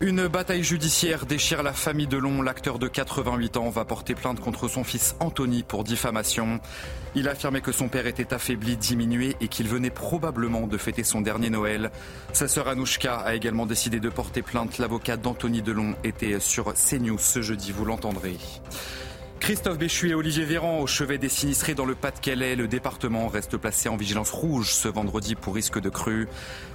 Une bataille judiciaire déchire la famille de Long. L'acteur de 88 ans va porter plainte contre son fils Anthony pour diffamation. Il a affirmé que son père était affaibli, diminué et qu'il venait probablement de fêter son dernier Noël. Sa sœur Anouchka a également décidé de porter plainte. L'avocat d'Anthony Delon était sur CNews ce jeudi, vous l'entendrez. Christophe Béchu et Olivier Véran au chevet des sinistrés dans le Pas-de-Calais. Le département reste placé en vigilance rouge ce vendredi pour risque de crue.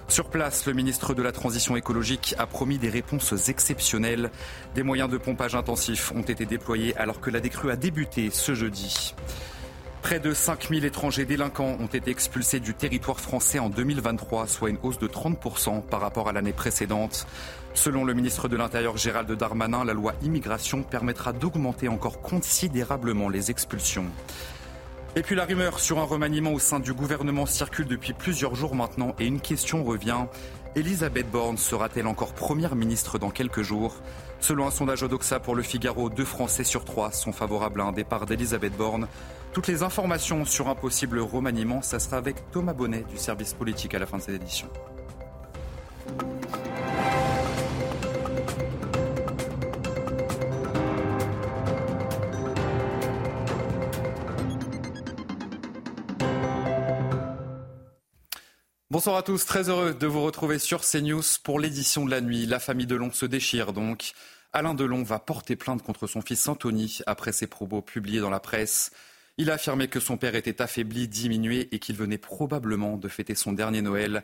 Sur place, le ministre de la Transition écologique a promis des réponses exceptionnelles. Des moyens de pompage intensifs ont été déployés alors que la décrue a débuté ce jeudi. Près de 5000 étrangers délinquants ont été expulsés du territoire français en 2023, soit une hausse de 30% par rapport à l'année précédente. Selon le ministre de l'Intérieur Gérald Darmanin, la loi immigration permettra d'augmenter encore considérablement les expulsions. Et puis la rumeur sur un remaniement au sein du gouvernement circule depuis plusieurs jours maintenant et une question revient. Elisabeth Borne sera-t-elle encore première ministre dans quelques jours? Selon un sondage Odoxa pour le Figaro, deux Français sur trois sont favorables à un départ d'Elisabeth Borne. Toutes les informations sur un possible remaniement, ça sera avec Thomas Bonnet du service politique à la fin de cette édition. Bonsoir à tous, très heureux de vous retrouver sur CNews pour l'édition de la nuit. La famille Delon se déchire donc. Alain Delon va porter plainte contre son fils Anthony après ses propos publiés dans la presse. Il a affirmé que son père était affaibli, diminué et qu'il venait probablement de fêter son dernier Noël.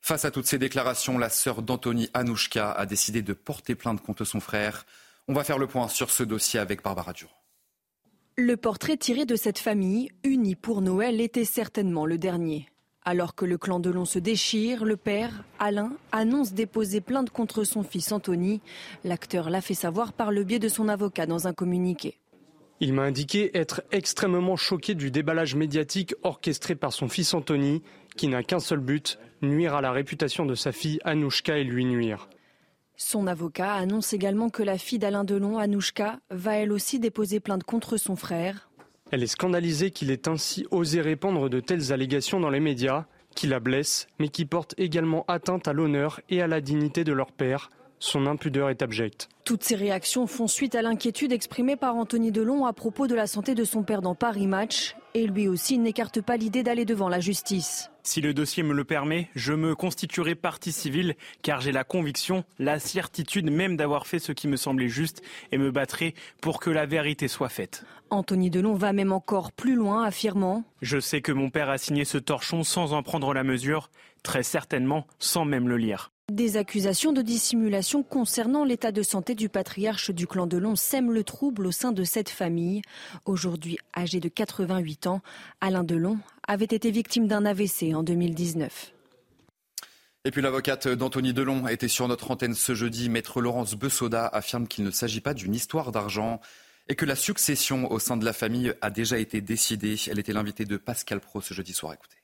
Face à toutes ces déclarations, la sœur d'Anthony, Anouchka, a décidé de porter plainte contre son frère. On va faire le point sur ce dossier avec Barbara Durand. Le portrait tiré de cette famille, unie pour Noël, était certainement le dernier. Alors que le clan Delon se déchire, le père, Alain, annonce déposer plainte contre son fils Anthony. L'acteur l'a fait savoir par le biais de son avocat dans un communiqué. Il m'a indiqué être extrêmement choqué du déballage médiatique orchestré par son fils Anthony, qui n'a qu'un seul but, nuire à la réputation de sa fille Anouchka et lui nuire. Son avocat annonce également que la fille d'Alain Delon, Anouchka, va elle aussi déposer plainte contre son frère. Elle est scandalisée qu'il ait ainsi osé répandre de telles allégations dans les médias, qui la blessent, mais qui portent également atteinte à l'honneur et à la dignité de leur père. Son impudeur est abjecte. Toutes ces réactions font suite à l'inquiétude exprimée par Anthony Delon à propos de la santé de son père dans Paris Match. Et lui aussi n'écarte pas l'idée d'aller devant la justice. Si le dossier me le permet, je me constituerai partie civile car j'ai la conviction, la certitude même d'avoir fait ce qui me semblait juste et me battrai pour que la vérité soit faite. Anthony Delon va même encore plus loin, affirmant Je sais que mon père a signé ce torchon sans en prendre la mesure, très certainement sans même le lire. Des accusations de dissimulation concernant l'état de santé du patriarche du clan Delon sèment le trouble au sein de cette famille. Aujourd'hui âgé de 88 ans, Alain Delon avait été victime d'un AVC en 2019. Et puis l'avocate d'Anthony Delon était sur notre antenne ce jeudi. Maître Laurence Bessoda affirme qu'il ne s'agit pas d'une histoire d'argent et que la succession au sein de la famille a déjà été décidée. Elle était l'invitée de Pascal Pro ce jeudi soir. Écoutez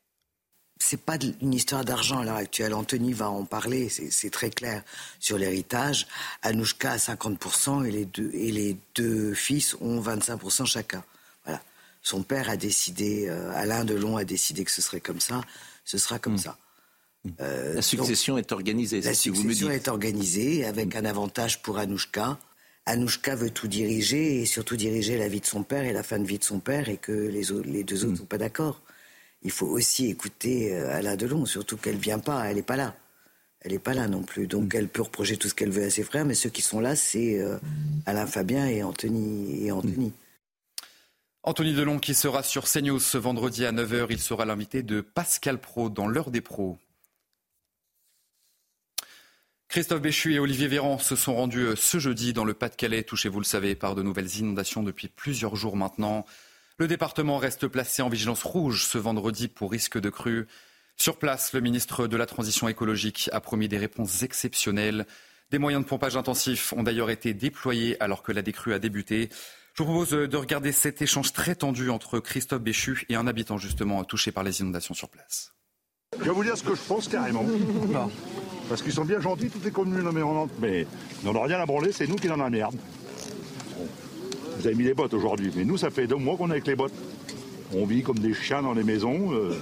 c'est pas une histoire d'argent à l'heure actuelle. Anthony va en parler, c'est très clair sur l'héritage. Anouchka a 50% et les, deux, et les deux fils ont 25% chacun. Voilà. Son père a décidé, euh, Alain Delon a décidé que ce serait comme ça, ce sera comme Hmm. ça. Euh, la succession est organisée. La si succession vous me est organisée avec un avantage pour Anouchka. Anouchka veut tout diriger et surtout diriger la vie de son père et la fin de vie de son père et que les, les deux autres ne sont pas d'accord il faut aussi écouter euh, Alain Delon, surtout qu'elle vient pas, elle n'est pas là. Elle n'est pas là non plus. Donc elle peut reprocher tout ce qu'elle veut à ses frères, mais ceux qui sont là, c'est euh, Alain Fabien et Anthony. Et Anthony. Anthony Delon qui sera sur CNews ce vendredi à 9h. Il sera l'invité de Pascal Pro dans l'heure des pros. Christophe Béchu et Olivier Véran se sont rendus ce jeudi dans le Pas-de-Calais, touché, vous le savez, par de nouvelles inondations depuis plusieurs jours maintenant. Le département reste placé en vigilance rouge ce vendredi pour risque de crue. Sur place, le ministre de la Transition écologique a promis des réponses exceptionnelles. Des moyens de pompage intensif ont d'ailleurs été déployés alors que la décrue a débuté. Je vous propose de regarder cet échange très tendu entre Christophe Béchu et un habitant justement touché par les inondations sur place. Je vais vous dire ce que je pense carrément. Parce qu'ils sont bien gentils, toutes les communes mais on n'a rien à branler, c'est nous qui dans la merde. Vous avez mis les bottes aujourd'hui, mais nous, ça fait deux mois qu'on est avec les bottes. On vit comme des chiens dans les maisons, euh,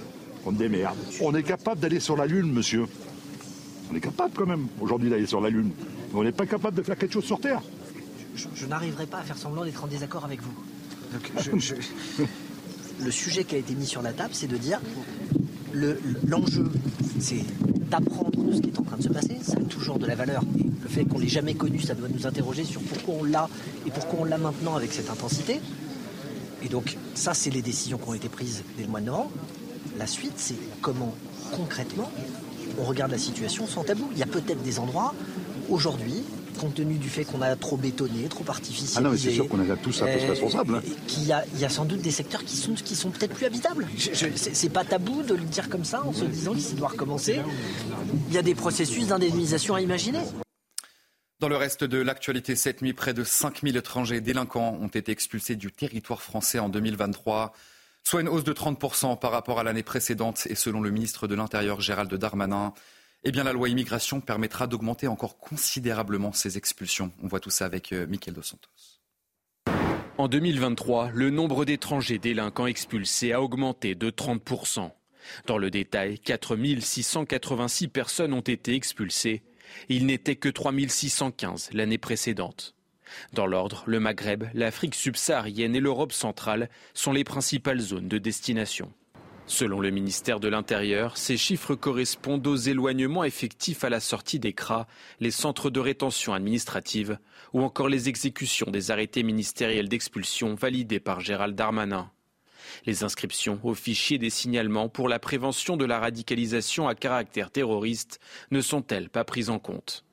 comme des merdes. On est capable d'aller sur la Lune, monsieur. On est capable quand même, aujourd'hui, d'aller sur la Lune. Mais on n'est pas capable de faire quelque chose sur Terre. Je, n'arriverai pas à faire semblant d'être en désaccord avec vous. le sujet qui a été mis sur la table, c'est de dire l'enjeu, c'est d'apprendre de ce qui est en train de se passer. Ça a toujours de la valeur. Et le fait qu'on l'ait jamais connu, ça doit nous interroger sur pourquoi on l'a et pourquoi on l'a maintenant avec cette intensité. Et donc, ça, c'est les décisions qui ont été prises dès le mois de novembre. La suite, c'est comment, concrètement, on regarde la situation sans tabou. Il y a peut-être des endroits, aujourd'hui, compte tenu du fait qu'on a trop bétonné, trop artificialisé. Ah non, mais c'est sûr qu'on est tous un peu responsables. Hein. Qu'il y, a, sans doute des secteurs qui sont, qui sont peut-être plus habitables. C'est pas tabou de le dire comme ça en se disant qu'il doit recommencer. Il y a des processus d'indemnisation à imaginer. Dans le reste de l'actualité, cette nuit, près de 5000 étrangers délinquants ont été expulsés du territoire français en 2023, soit une hausse de 30% par rapport à l'année précédente. Et selon le ministre de l'Intérieur, Gérald Darmanin, eh la loi immigration permettra d'augmenter encore considérablement ces expulsions. On voit tout ça avec euh, Mickaël Dos Santos. En 2023, le nombre d'étrangers délinquants expulsés a augmenté de 30%. Dans le détail, 4 686 personnes ont été expulsées. Il n'était que 3 615 l'année précédente. Dans l'ordre, le Maghreb, l'Afrique subsaharienne et l'Europe centrale sont les principales zones de destination. Selon le ministère de l'Intérieur, ces chiffres correspondent aux éloignements effectifs à la sortie des CRA, les centres de rétention administrative, ou encore les exécutions des arrêtés ministériels d'expulsion validés par Gérald Darmanin. Les inscriptions au fichier des signalements pour la prévention de la radicalisation à caractère terroriste ne sont-elles pas prises en compte?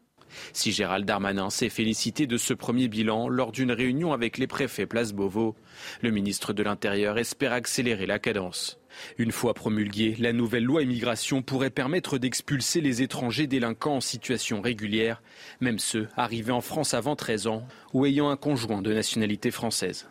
Si Gérald Darmanin s'est félicité de ce premier bilan lors d'une réunion avec les préfets Place Beauvau, le ministre de l'Intérieur espère accélérer la cadence. Une fois promulguée, la nouvelle loi immigration pourrait permettre d'expulser les étrangers délinquants en situation régulière, même ceux arrivés en France avant 13 ans ou ayant un conjoint de nationalité française.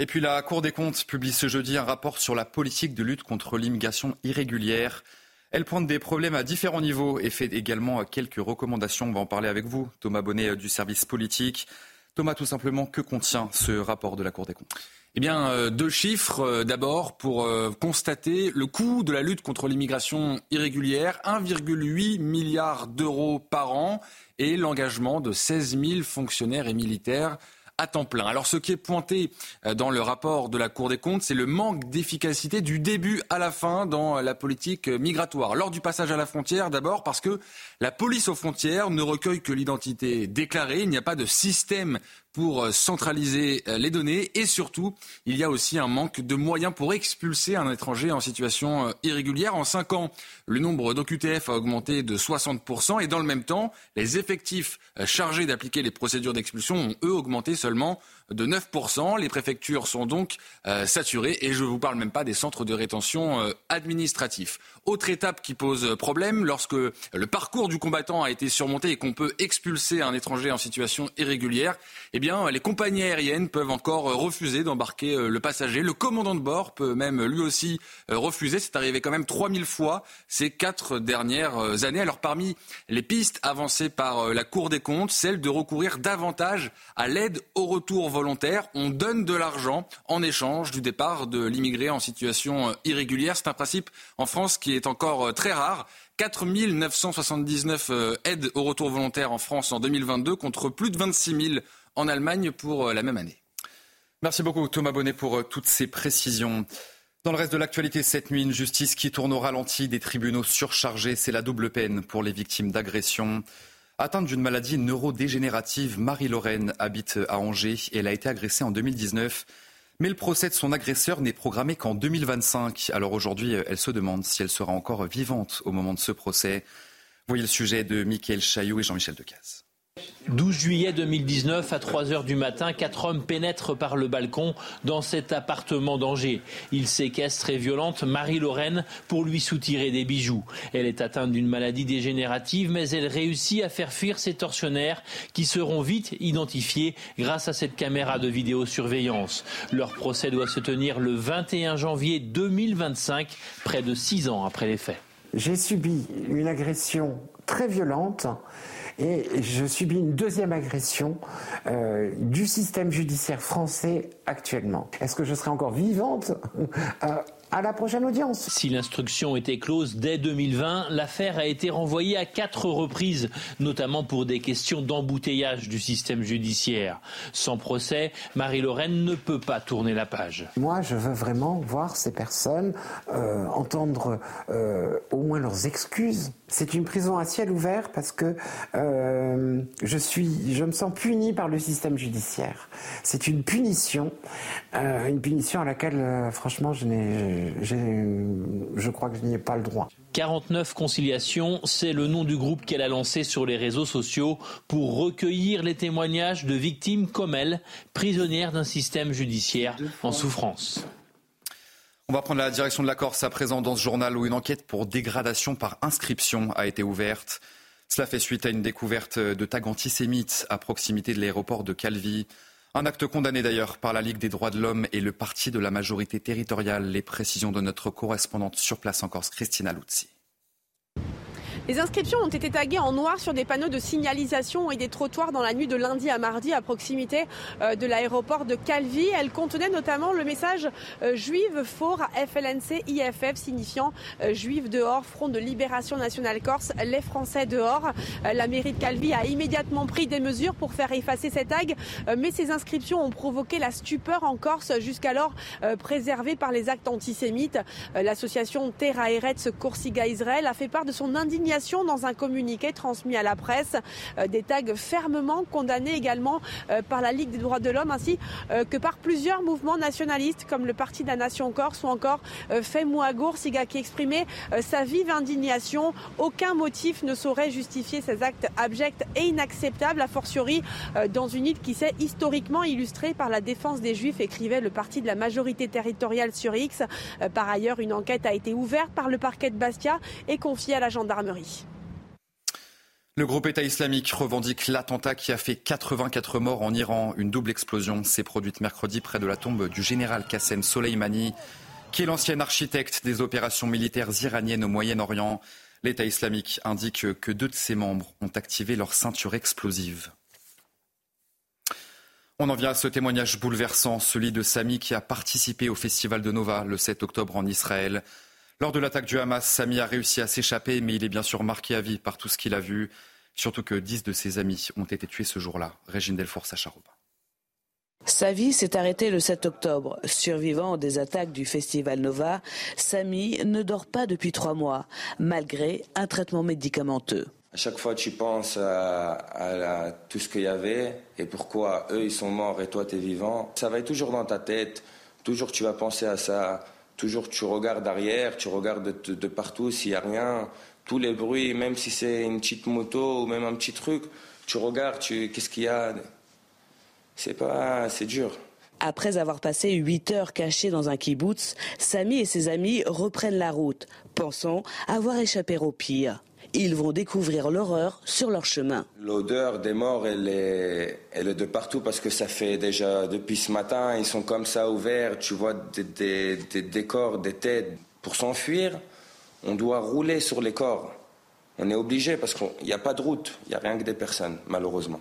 Et puis la Cour des comptes publie ce jeudi un rapport sur la politique de lutte contre l'immigration irrégulière. Elle pointe des problèmes à différents niveaux et fait également quelques recommandations. On va en parler avec vous, Thomas Bonnet du service politique. Thomas, tout simplement, que contient ce rapport de la Cour des comptes? Eh bien, euh, deux chiffres. Euh, d'abord, pour euh, constater le coût de la lutte contre l'immigration irrégulière, 1,8 milliard d'euros par an et l'engagement de 16 000 fonctionnaires et militaires à temps plein. Alors ce qui est pointé euh, dans le rapport de la Cour des comptes, c'est le manque d'efficacité du début à la fin dans la politique migratoire. Lors du passage à la frontière, d'abord parce que la police aux frontières ne recueille que l'identité déclarée. Il n'y a pas de système pour euh, centraliser euh, les données et surtout, il y a aussi un manque de moyens pour expulser un étranger en situation irrégulière. En cinq ans, le nombre d'OQTF a augmenté de 60% et dans le même temps, les effectifs chargés d'appliquer les procédures d'expulsion ont eux augmenté seulement de 9%. Les préfectures sont donc euh, saturées et je ne vous parle même pas des centres de rétention euh, administratifs. Autre étape qui pose problème, lorsque le parcours du combattant a été surmonté et qu'on peut expulser un étranger en situation irrégulière, eh bien, les compagnies aériennes peuvent encore refuser d'embarquer euh, le passager. Le commandant de bord peut même lui aussi refuser. C'est arrivé quand même 3000 fois ces quatre dernières années. Alors, parmi les pistes avancées par la Cour des comptes, celle de recourir davantage à l'aide au retour volontaire. On donne de l'argent en échange du départ de l'immigré en situation euh, irrégulière. C'est un principe en France qui est encore euh, très rare. 4 979 euh, aides au retour volontaire en France en 2022 contre plus de 26 000 en Allemagne pour la même année. Merci beaucoup Thomas Bonnet pour toutes ces précisions. Dans le reste de l'actualité cette nuit, une justice qui tourne au ralenti, des tribunaux surchargés, c'est la double peine pour les victimes d'agressions. Atteinte d'une maladie neurodégénérative, Marie-Lorraine habite à Angers et elle a été agressée en 2019. Mais le procès de son agresseur n'est programmé qu'en 2025. Alors aujourd'hui, elle se demande si elle sera encore vivante au moment de ce procès. Voyez le sujet de Mickaël Chaillot et Jean-Michel Decaze. 12 juillet 2019, à 3 heures du matin, quatre hommes pénètrent par le balcon dans cet appartement d'Angers. Ils séquestrent et violentent Marie-Lorraine pour lui soutirer des bijoux. Elle est atteinte d'une maladie dégénérative, mais elle réussit à faire fuir ses tortionnaires qui seront vite identifiés grâce à cette caméra de vidéosurveillance. Leur procès doit se tenir le 21 janvier 2025, près de six ans après les faits. J'ai subi une agression très violente et je subis une deuxième agression euh, du système judiciaire français actuellement. Est-ce que je serai encore vivante? Euh, à la prochaine audience. Si l'instruction était close dès 2020, l'affaire a été renvoyée à quatre reprises, notamment pour des questions d'embouteillage du système judiciaire. Sans procès, Marie-Lorraine ne peut pas tourner la page. Moi, je veux vraiment voir ces personnes, euh, entendre euh, au moins leurs excuses. C'est une prison à ciel ouvert parce que euh, je suis, je me sens puni par le système judiciaire. C'est une punition, une punition à laquelle, franchement, je n'ai je crois que je n'y ai pas le droit. 49 conciliations, c'est le nom du groupe qu'elle a lancé sur les réseaux sociaux pour recueillir les témoignages de victimes comme elle, prisonnières d'un système judiciaire en souffrance. On va prendre la direction de la Corse à présent dans ce journal où une enquête pour dégradation par inscription a été ouverte. Cela fait suite à une découverte de tags antisémites à proximité de l'aéroport de Calvi. Un acte condamné d'ailleurs par la Ligue des droits de l'homme et le parti de la majorité territoriale. Les précisions de notre correspondante sur place en Corse, Christina Luzzi. Les inscriptions ont été taguées en noir sur des panneaux de signalisation et des trottoirs dans la nuit de lundi à mardi à proximité euh, de l'aéroport de Calvi. Elles contenaient notamment le message euh, Juive fort FLNC IFF signifiant euh, Juive dehors, Front de Libération Nationale Corse, les Français dehors. La mairie de Calvi a immédiatement pris des mesures pour faire effacer ces tags, mais ces inscriptions ont provoqué la stupeur en Corse jusqu'alors préservée par les actes antisémites. L'association Terra Eretz Corsiga Israël a fait part de son indignation dans un communiqué transmis à la presse. Euh, des tags fermement condamnés également euh, par la Ligue des droits de l'homme ainsi euh, que par plusieurs mouvements nationalistes comme le Parti de la Nation Corse ou encore Femouagour Siga qui exprimait sa vive indignation. Aucun motif ne saurait justifier ces actes abjects et inacceptables, a fortiori dans une île qui s'est historiquement illustrée par la défense des Juifs, écrivait le parti de la majorité territoriale sur X. Par ailleurs, une enquête a été ouverte par le parquet de Bastia et confiée à la gendarmerie. Le groupe État islamique revendique l'attentat qui a fait 84 morts en Iran. Une double explosion s'est produite mercredi près de la tombe du général Qassem Soleimani, qui est l'ancien architecte des opérations militaires iraniennes au Moyen-Orient. L'État islamique indique que deux de ses membres ont activé leur ceinture explosive. On en vient à ce témoignage bouleversant, celui de Sami qui a participé au festival de Nova le 7 octobre en Israël. Lors de l'attaque du Hamas, Sami a réussi à s'échapper, mais il est bien sûr marqué à vie par tout ce qu'il a vu. Surtout que dix de ses amis ont été tués ce jour-là. Régine Delfour, Sacha Sa vie s'est arrêtée le 7 octobre. Survivant des attaques du festival Nova, Sami ne dort pas depuis trois mois, malgré un traitement médicamenteux. À chaque fois, tu penses à, tout ce qu'il y avait et pourquoi eux, ils sont morts et toi, tu es vivant. Ça va être toujours dans ta tête. Toujours, tu vas penser à ça. Toujours, tu regardes arrière, tu regardes de, partout s'il n'y a rien. Tous les bruits, même si c'est une petite moto ou même un petit truc, tu regardes, tu, qu'est-ce qu'il y a? C'est pas, c'est dur. Après avoir passé huit heures cachés dans un kibbutz, Samy et ses amis reprennent la route, pensant avoir échappé au pire. Ils vont découvrir l'horreur sur leur chemin. L'odeur des morts, elle est, elle est de partout parce que ça fait déjà depuis ce matin, ils sont comme ça ouverts, tu vois des, des, corps, des têtes. Pour s'enfuir, on doit rouler sur les corps. On est obligé parce qu'il n'y a pas de route, il n'y a rien que des personnes, malheureusement.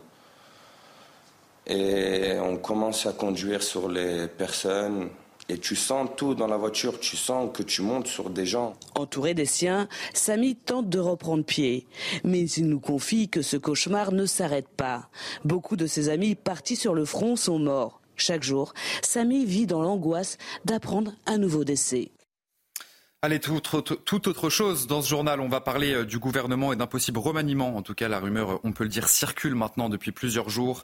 Et on commence à conduire sur les personnes, et tu sens tout dans la voiture, tu sens que tu montes sur des gens. Entouré des siens, Samy tente de reprendre pied. Mais il nous confie que ce cauchemar ne s'arrête pas. Beaucoup de ses amis partis sur le front sont morts. Chaque jour, Samy vit dans l'angoisse d'apprendre un nouveau décès. Allez, tout, autre chose. Dans ce journal, on va parler euh, du gouvernement et d'un possible remaniement. En tout cas, la rumeur, on peut le dire, circule maintenant depuis plusieurs jours.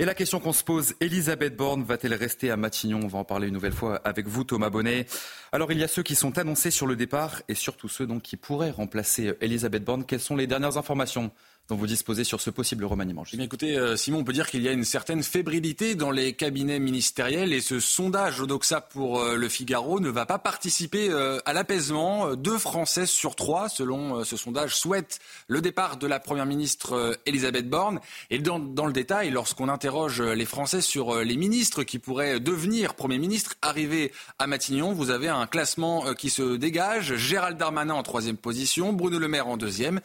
Et la question qu'on se pose, Elisabeth Borne va-t-elle rester à Matignon? On va en parler une nouvelle fois avec vous, Thomas Bonnet. Alors, il y a ceux qui sont annoncés sur le départ et surtout ceux donc qui pourraient remplacer Elisabeth Borne. Quelles sont les dernières informations? Dont vous disposez sur ce possible remaniement. Eh écoutez, euh, Simon, on peut dire qu'il y a une certaine fébrilité dans les cabinets ministériels et ce sondage Odoxa pour euh, le Figaro ne va pas participer euh, à l'apaisement. Deux Français sur trois, selon ce sondage, souhaitent le départ de la Première ministre Elisabeth Borne. Et dans, le détail, lorsqu'on interroge les Français sur les ministres qui pourraient devenir Premier ministre, arriver à Matignon, vous avez un classement qui se dégage. Gérald Darmanin en troisième position, Bruno Le Maire en deuxième.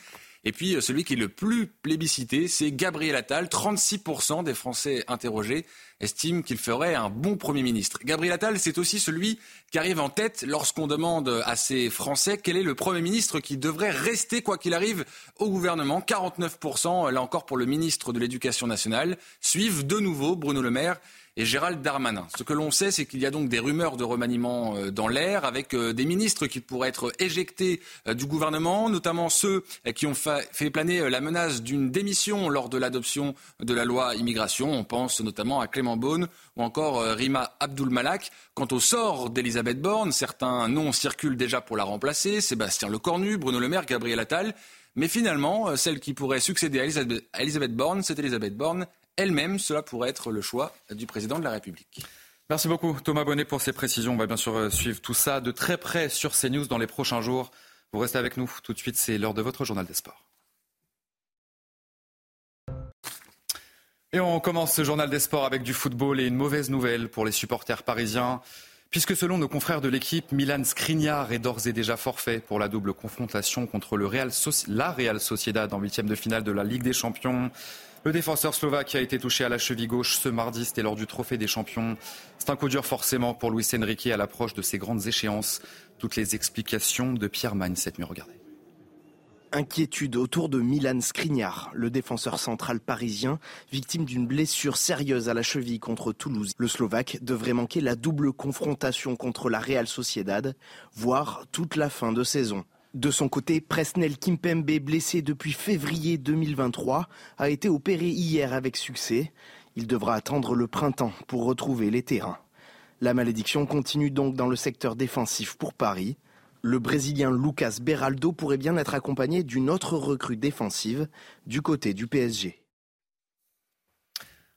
Et puis euh, celui qui est le plus plébiscité, c'est Gabriel Attal. 36% des Français interrogés estiment qu'il ferait un bon Premier ministre. Gabriel Attal, c'est aussi celui qui arrive en tête lorsqu'on demande à ces Français quel est le Premier ministre qui devrait rester, quoi qu'il arrive, au gouvernement. 49%, là encore pour le ministre de l'Éducation nationale, suivent de nouveau Bruno Le Maire et Gérald Darmanin. Ce que l'on sait, c'est qu'il y a donc des rumeurs de remaniement euh, dans l'air avec euh, des ministres qui pourraient être éjectés euh, du gouvernement, notamment ceux qui ont fait planer la menace d'une démission lors de l'adoption de la loi immigration. On pense notamment à Clément Beaune ou encore Rima Abdul-Malak. Quant au sort d'Elisabeth Borne, certains noms circulent déjà pour la remplacer. Sébastien Lecornu, Bruno Le Maire, Gabriel Attal. Mais finalement, celle qui pourrait succéder à Elisabeth Borne, c'est Elisabeth Borne elle-même. Cela pourrait être le choix du président de la République. Merci beaucoup Thomas Bonnet pour ces précisions. On va bien sûr euh, suivre tout ça de très près sur CNews dans les prochains jours. Vous restez avec nous tout de suite, c'est l'heure de votre journal des sports. Et on commence ce journal des sports avec du football et une mauvaise nouvelle pour les supporters parisiens. Puisque selon nos confrères de l'équipe, Milan Skriniar est d'ores et déjà forfait pour la double confrontation contre le Real la Real Sociedad en huitième de finale de la Ligue des Champions. Le défenseur slovaque a été touché à la cheville gauche ce mardi, c'était lors du Trophée des Champions. C'est un coup dur forcément pour Luis Enrique à l'approche de ces grandes échéances. Toutes les explications de Pierre Magne cette nuit, regardez. Inquiétude autour de Milan Skriniar, le défenseur central parisien, victime d'une blessure sérieuse à la cheville contre Toulouse. Le Slovaque devrait manquer la double confrontation contre la Real Sociedad, voire toute la fin de saison. De son côté, Presnel Kimpembe, blessé depuis février 2023, a été opéré hier avec succès. Il devra attendre le printemps pour retrouver les terrains. La malédiction continue donc dans le secteur défensif pour Paris. Le Brésilien Lucas Beraldo pourrait bien être accompagné d'une autre recrue défensive du côté du PSG.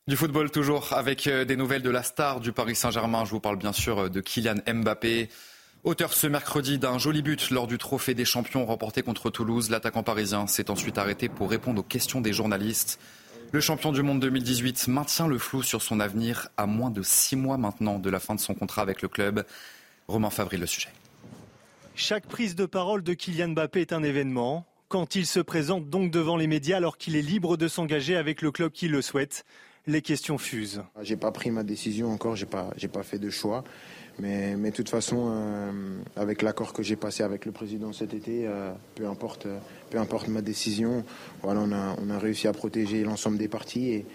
Du football toujours avec euh, des nouvelles de la star du Paris Saint-Germain. Je vous parle bien sûr euh, de Kylian Mbappé. Auteur ce mercredi d'un joli but lors du trophée des champions remporté contre Toulouse, l'attaquant parisien s'est ensuite arrêté pour répondre aux questions des journalistes. Le champion du monde 2018 maintient le flou sur son avenir à moins de six mois maintenant de la fin de son contrat avec le club. Romain Favry, le sujet. Chaque prise de parole de Kylian Mbappé est un événement. Quand il se présente donc devant les médias alors qu'il est libre de s'engager avec le club qui le souhaite, les questions fusent. J'ai pas pris ma décision encore, j'ai pas, j'ai pas fait de choix. Mais, de toute façon, euh, avec l'accord que j'ai passé avec le président cet été, euh, peu, importe, peu importe ma décision, voilà, on, a, on a réussi à protéger l'ensemble des parties et,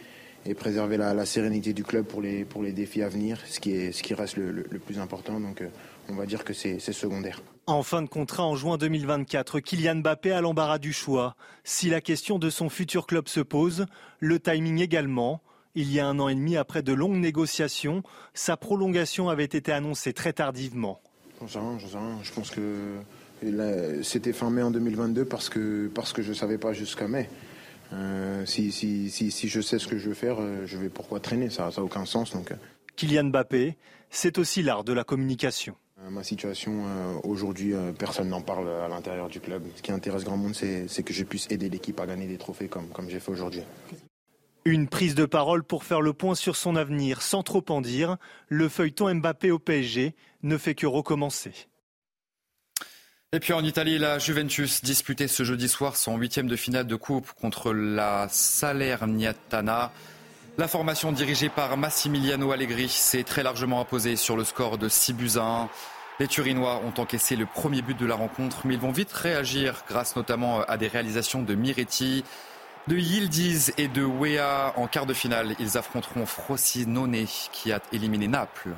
et préserver la, sérénité du club pour les, pour les défis à venir, ce qui, est, ce qui reste le, plus important. Donc euh, on va dire que c'est secondaire. En fin de contrat en juin 2024, Kylian Mbappé a l'embarras du choix. Si la question de son futur club se pose, le timing également. Il y a un an et demi, après de longues négociations, sa prolongation avait été annoncée très tardivement. J'en sais rien, sais rien. Je pense que c'était fin mai en 2022 parce que, parce que je ne savais pas jusqu'à mai. Euh, si, si, si, je sais ce que je veux faire, euh, je vais pourquoi traîner, ça n'a aucun sens. Donc. Euh. Kylian Mbappé, c'est aussi l'art de la communication. Ma situation aujourd'hui, personne n'en parle à l'intérieur du club. Ce qui intéresse grand monde, c'est que je puisse aider l'équipe à gagner des trophées comme, comme j'ai fait aujourd'hui. Une prise de parole pour faire le point sur son avenir sans trop en dire. Le feuilleton Mbappé au PSG ne fait que recommencer. Et puis en Italie, la Juventus disputait ce jeudi soir son huitième de finale de coupe contre la Salernitana. La formation dirigée par Massimiliano Allegri s'est très largement imposée sur le score de 6 buts à 1. Les Turinois ont encaissé le premier but de la rencontre, mais ils vont vite réagir grâce notamment à des réalisations de Miretti de Yildiz et de Wea en quart de finale. Ils affronteront Frosinone qui a éliminé Naples.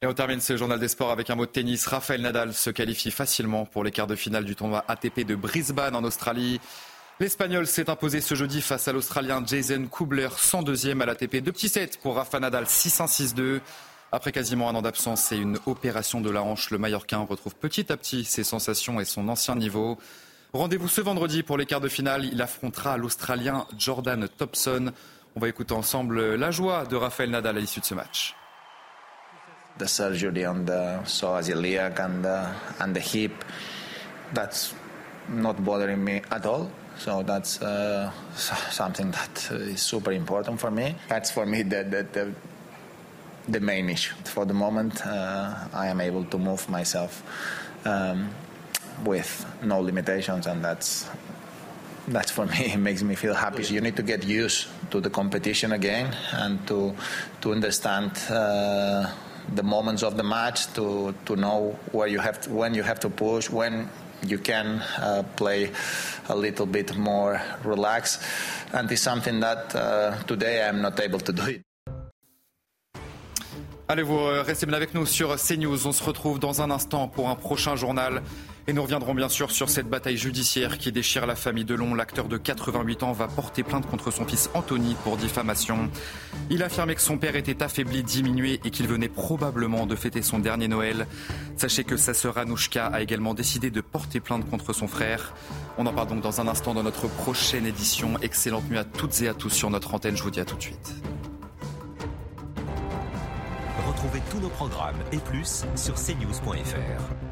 Et on termine ce journal des sports avec un mot de tennis. Rafael Nadal se qualifie facilement pour les quarts de finale du tournoi ATP de Brisbane en Australie. L'Espagnol s'est imposé ce jeudi face à l'Australien Jason Kubler, 102e à l'ATP. Deux petits sets pour Rafa Nadal, 6-1-6-2. Après quasiment un an d'absence et une opération de la hanche, le Mallorquin retrouve petit à petit ses sensations et son ancien niveau. Rendez-vous ce vendredi pour les quarts de finale. Il affrontera l'Australien Jordan Thompson. On va écouter ensemble la joie de Rafael Nadal à l'issue de ce match. The surgery on the psoas and the, and the hip, that's not bothering me at all. So that's uh, something that is super important for me. That's for me the, the, the, the main issue. For the moment, uh, I am able to move myself um, with no limitations, and that's that's for me it makes me feel happy. You need to get used to the competition again and to to understand. Uh, the moments of the match to to know where you have to, when you have to push when you can uh, play a little bit more relaxed and it's something that uh, today I'm not able to do it. Allez, vous euh, restez bien avec nous sur CNews. On se retrouve dans un instant pour un prochain journal. Et nous reviendrons bien sûr sur cette bataille judiciaire qui déchire la famille Delon. L'acteur de 88 ans va porter plainte contre son fils Anthony pour diffamation. Il a affirmé que son père était affaibli, diminué et qu'il venait probablement de fêter son dernier Noël. Sachez que sa sœur Anouchka a également décidé de porter plainte contre son frère. On en parle donc dans un instant dans notre prochaine édition. Excellente nuit à toutes et à tous sur notre antenne. Je vous dis à tout de suite. Retrouvez tous nos programmes et plus sur cnews.fr.